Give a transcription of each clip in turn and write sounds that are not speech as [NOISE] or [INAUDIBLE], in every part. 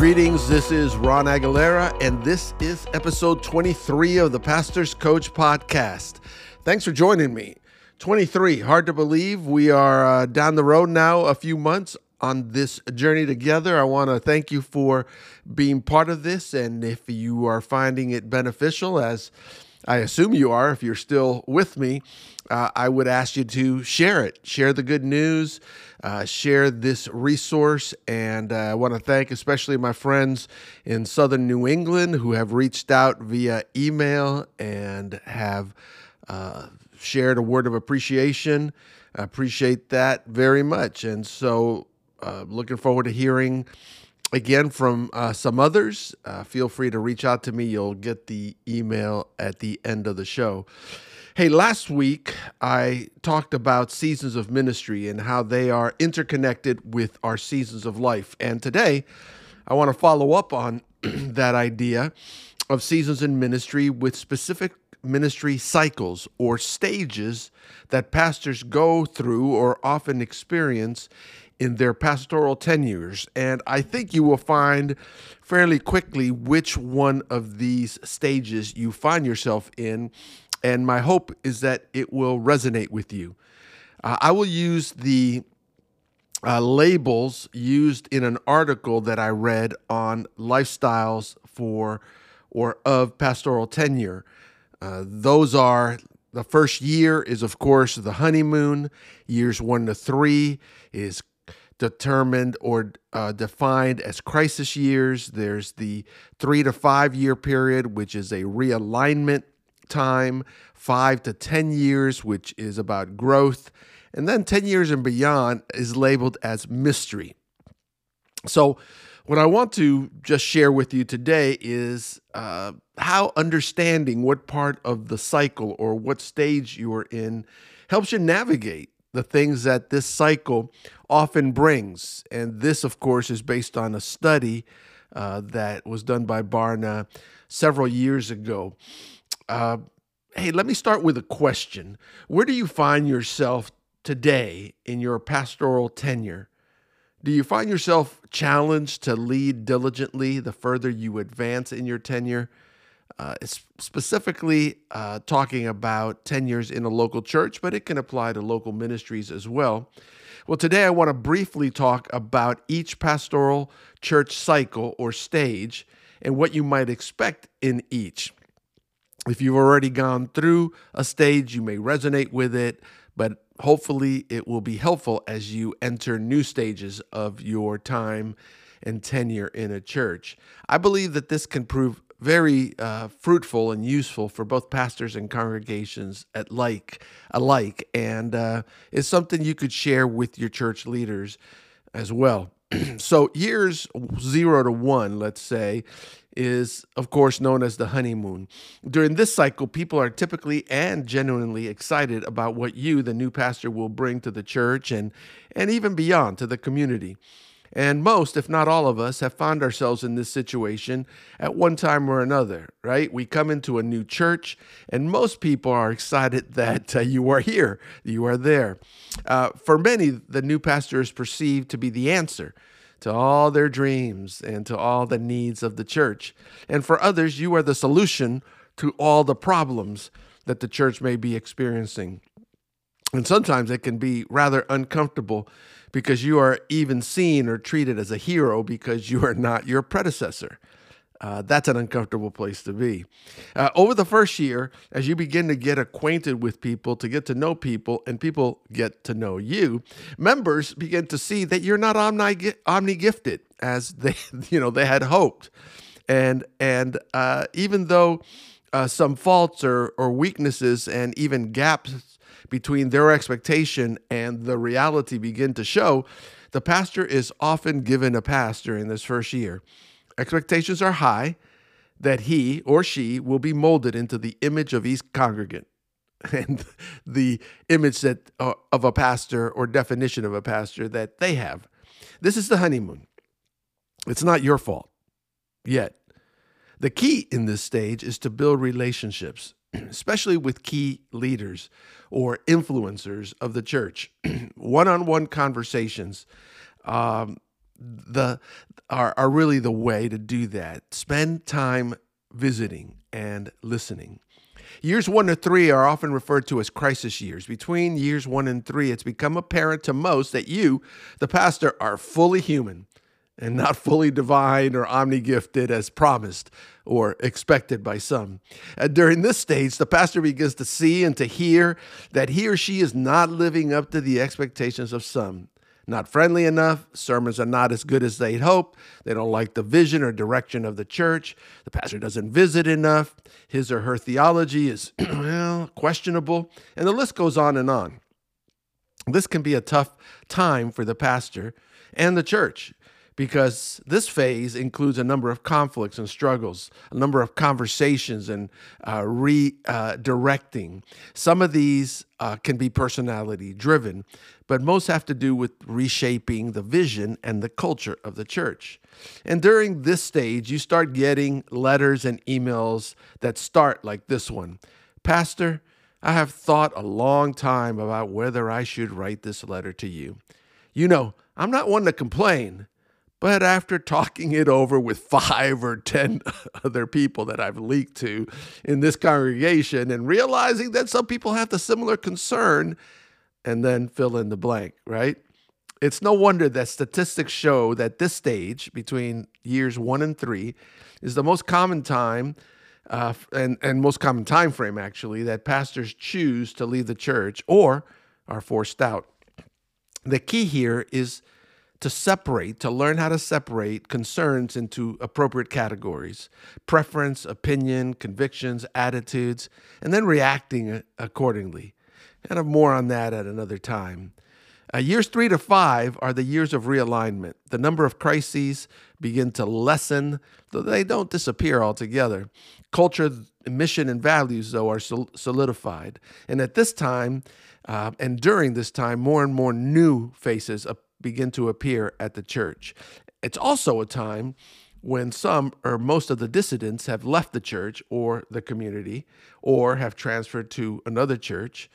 Greetings, this is Ron Aguilera, and this is episode 23 of the Pastor's Coach podcast. Thanks for joining me. 23, hard to believe. We are uh, down the road now, a few months on this journey together. I want to thank you for being part of this, and if you are finding it beneficial, as I assume you are, if you're still with me, uh, I would ask you to share it, share the good news, uh, share this resource. And uh, I want to thank especially my friends in southern New England who have reached out via email and have uh, shared a word of appreciation. I appreciate that very much. And so, uh, looking forward to hearing again from uh, some others. Uh, feel free to reach out to me. You'll get the email at the end of the show. Hey, last week I talked about seasons of ministry and how they are interconnected with our seasons of life. And today I want to follow up on [CLEARS THROAT] that idea of seasons in ministry with specific ministry cycles or stages that pastors go through or often experience in their pastoral tenures. And I think you will find fairly quickly which one of these stages you find yourself in. And my hope is that it will resonate with you. Uh, I will use the uh, labels used in an article that I read on lifestyles for or of pastoral tenure. Uh, those are the first year is, of course, the honeymoon. Years one to three is determined or uh, defined as crisis years. There's the three to five year period, which is a realignment time, five to 10 years, which is about growth. And then 10 years and beyond is labeled as mystery. So, what I want to just share with you today is uh, how understanding what part of the cycle or what stage you are in helps you navigate the things that this cycle often brings. And this, of course, is based on a study uh, that was done by Barna several years ago. Uh, hey, let me start with a question. Where do you find yourself today in your pastoral tenure? Do you find yourself challenged to lead diligently the further you advance in your tenure? Uh, specifically uh, talking about tenures in a local church, but it can apply to local ministries as well. Well, today I want to briefly talk about each pastoral church cycle or stage and what you might expect in each. If you've already gone through a stage, you may resonate with it, but hopefully it will be helpful as you enter new stages of your time and tenure in a church. I believe that this can prove very uh, fruitful and useful for both pastors and congregations at like alike, and uh, is something you could share with your church leaders as well. [CLEARS THROAT] so years zero to one, let's say, is of course known as the honeymoon. During this cycle, people are typically and genuinely excited about what you, the new pastor, will bring to the church and and even beyond to the community. And most, if not all of us, have found ourselves in this situation at one time or another, right? We come into a new church, and most people are excited [LAUGHS] that uh, you are here, you are there. Uh, for many, the new pastor is perceived to be the answer to all their dreams and to all the needs of the church. And for others, you are the solution to all the problems that the church may be experiencing. And sometimes it can be rather uncomfortable because you are even seen or treated as a hero because you are not your predecessor. Uh, that's an uncomfortable place to be. Uh, over the first year, as you begin to get acquainted with people, to get to know people, and people get to know you, members begin to see that you're not omni omni gifted as they [LAUGHS] you know they had hoped, and and uh, even though uh, some faults or or weaknesses and even gaps between their expectation and the reality begin to show, the pastor is often given a pass during this first year. Expectations are high that he or she will be molded into the image of each congregant [LAUGHS] and the image that uh, of a pastor or definition of a pastor that they have. This is the honeymoon. It's not your fault yet. The key in this stage is to build relationships [CLEARS THROAT] especially with key leaders or influencers of the church, one on one conversations. Um, the are, are really the way to do that. Spend time visiting and listening. Years one to three are often referred to as crisis years. Between years one and three, it's become apparent to most that you, the pastor, are fully human and not fully divine or omni-gifted as promised or expected by some. Uh, during this stage, the pastor begins to see and to hear that he or she is not living up to the expectations of some. Not friendly enough, sermons are not as good as they'd hope. They don't like the vision or direction of the church. The pastor doesn't visit enough. His or her theology is, [CLEARS THROAT] well, questionable. And the list goes on and on. This can be a tough time for the pastor and the church because this phase includes a number of conflicts and struggles, a number of conversations and uh, redirecting. Uh, Some of these uh, can be personality driven, but most have to do with reshaping the vision and the culture of the church. And during this stage, you start getting letters and emails that start like this one Pastor, I have thought a long time about whether I should write this letter to you. You know, I'm not one to complain. But after talking it over with five or 10 [LAUGHS] other people that I've leaked to in this congregation and realizing that some people have the similar concern, and then fill in the blank, right? It's no wonder that statistics show that this stage, between years one and three, is the most common time uh, and, and most common time frame, actually, that pastors choose to leave the church or are forced out. The key here is to separate, to learn how to separate concerns into appropriate categories preference, opinion, convictions, attitudes, and then reacting accordingly. And have more on that at another time. Uh, years three to five are the years of realignment. The number of crises begin to lessen, though they don't disappear altogether. Culture, mission, and values, though, are solidified. And at this time, uh, and during this time, more and more new faces begin to appear at the church. It's also a time when some or most of the dissidents have left the church or the community or have transferred to another church.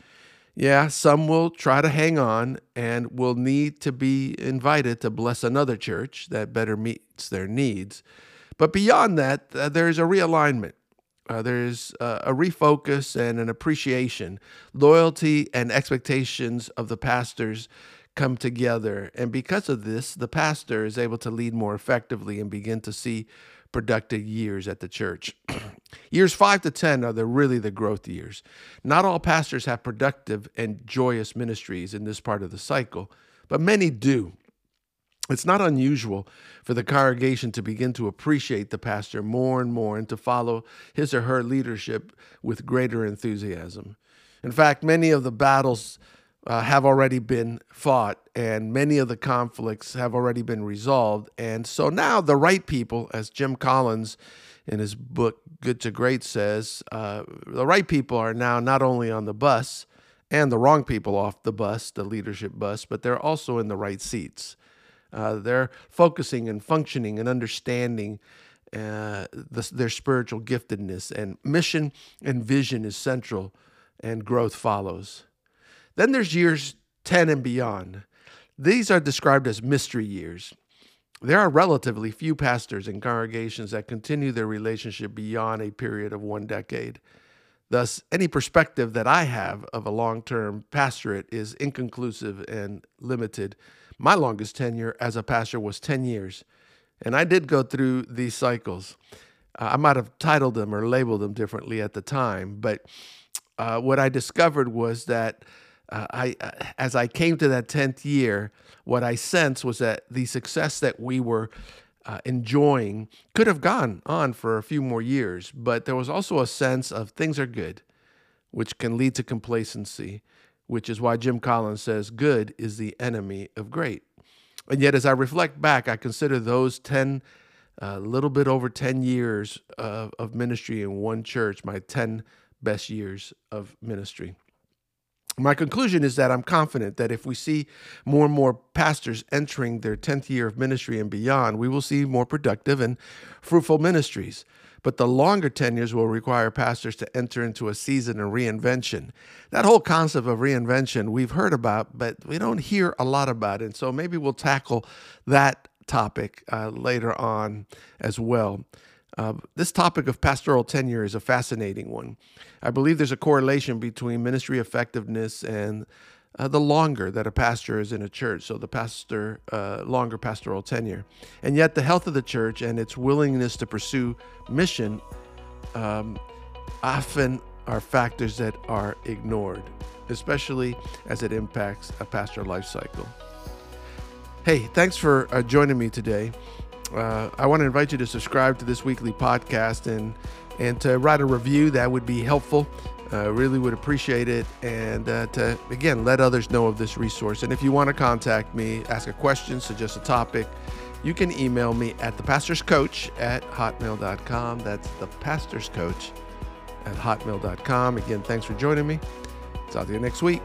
Yeah, some will try to hang on and will need to be invited to bless another church that better meets their needs. But beyond that, uh, there's a realignment. Uh, there's uh, a refocus and an appreciation, loyalty and expectations of the pastors come together. And because of this, the pastor is able to lead more effectively and begin to see productive years at the church. [CLEARS THROAT] years 5 to 10 are the really the growth years. Not all pastors have productive and joyous ministries in this part of the cycle, but many do. It's not unusual for the congregation to begin to appreciate the pastor more and more and to follow his or her leadership with greater enthusiasm. In fact, many of the battles uh, have already been fought and many of the conflicts have already been resolved. And so now the right people, as Jim Collins in his book Good to Great says, uh, the right people are now not only on the bus and the wrong people off the bus, the leadership bus, but they're also in the right seats. Uh, they're focusing and functioning and understanding uh, the, their spiritual giftedness, and mission and vision is central, and growth follows. Then there's years 10 and beyond. These are described as mystery years. There are relatively few pastors and congregations that continue their relationship beyond a period of one decade. Thus, any perspective that I have of a long term pastorate is inconclusive and limited. My longest tenure as a pastor was 10 years, and I did go through these cycles. Uh, I might have titled them or labeled them differently at the time, but uh, what I discovered was that uh, I, uh, as I came to that 10th year, what I sensed was that the success that we were uh, enjoying could have gone on for a few more years, but there was also a sense of things are good, which can lead to complacency, which is why Jim Collins says good is the enemy of great. And yet, as I reflect back, I consider those 10, a uh, little bit over 10 years of, of ministry in one church, my 10 best years of ministry. My conclusion is that I'm confident that if we see more and more pastors entering their 10th year of ministry and beyond, we will see more productive and fruitful ministries. But the longer tenures will require pastors to enter into a season of reinvention. That whole concept of reinvention we've heard about, but we don't hear a lot about it. And so maybe we'll tackle that topic uh, later on as well. Uh, this topic of pastoral tenure is a fascinating one. I believe there's a correlation between ministry effectiveness and uh, the longer that a pastor is in a church, so the pastor uh, longer pastoral tenure, and yet the health of the church and its willingness to pursue mission um, often are factors that are ignored, especially as it impacts a pastoral life cycle. Hey, thanks for uh, joining me today. Uh, I want to invite you to subscribe to this weekly podcast and and to write a review. That would be helpful. Uh, really would appreciate it. And uh, to, again, let others know of this resource. And if you want to contact me, ask a question, suggest a topic, you can email me at thepastorscoach at hotmail.com. That's thepastorscoach at hotmail.com. Again, thanks for joining me. Talk to you next week.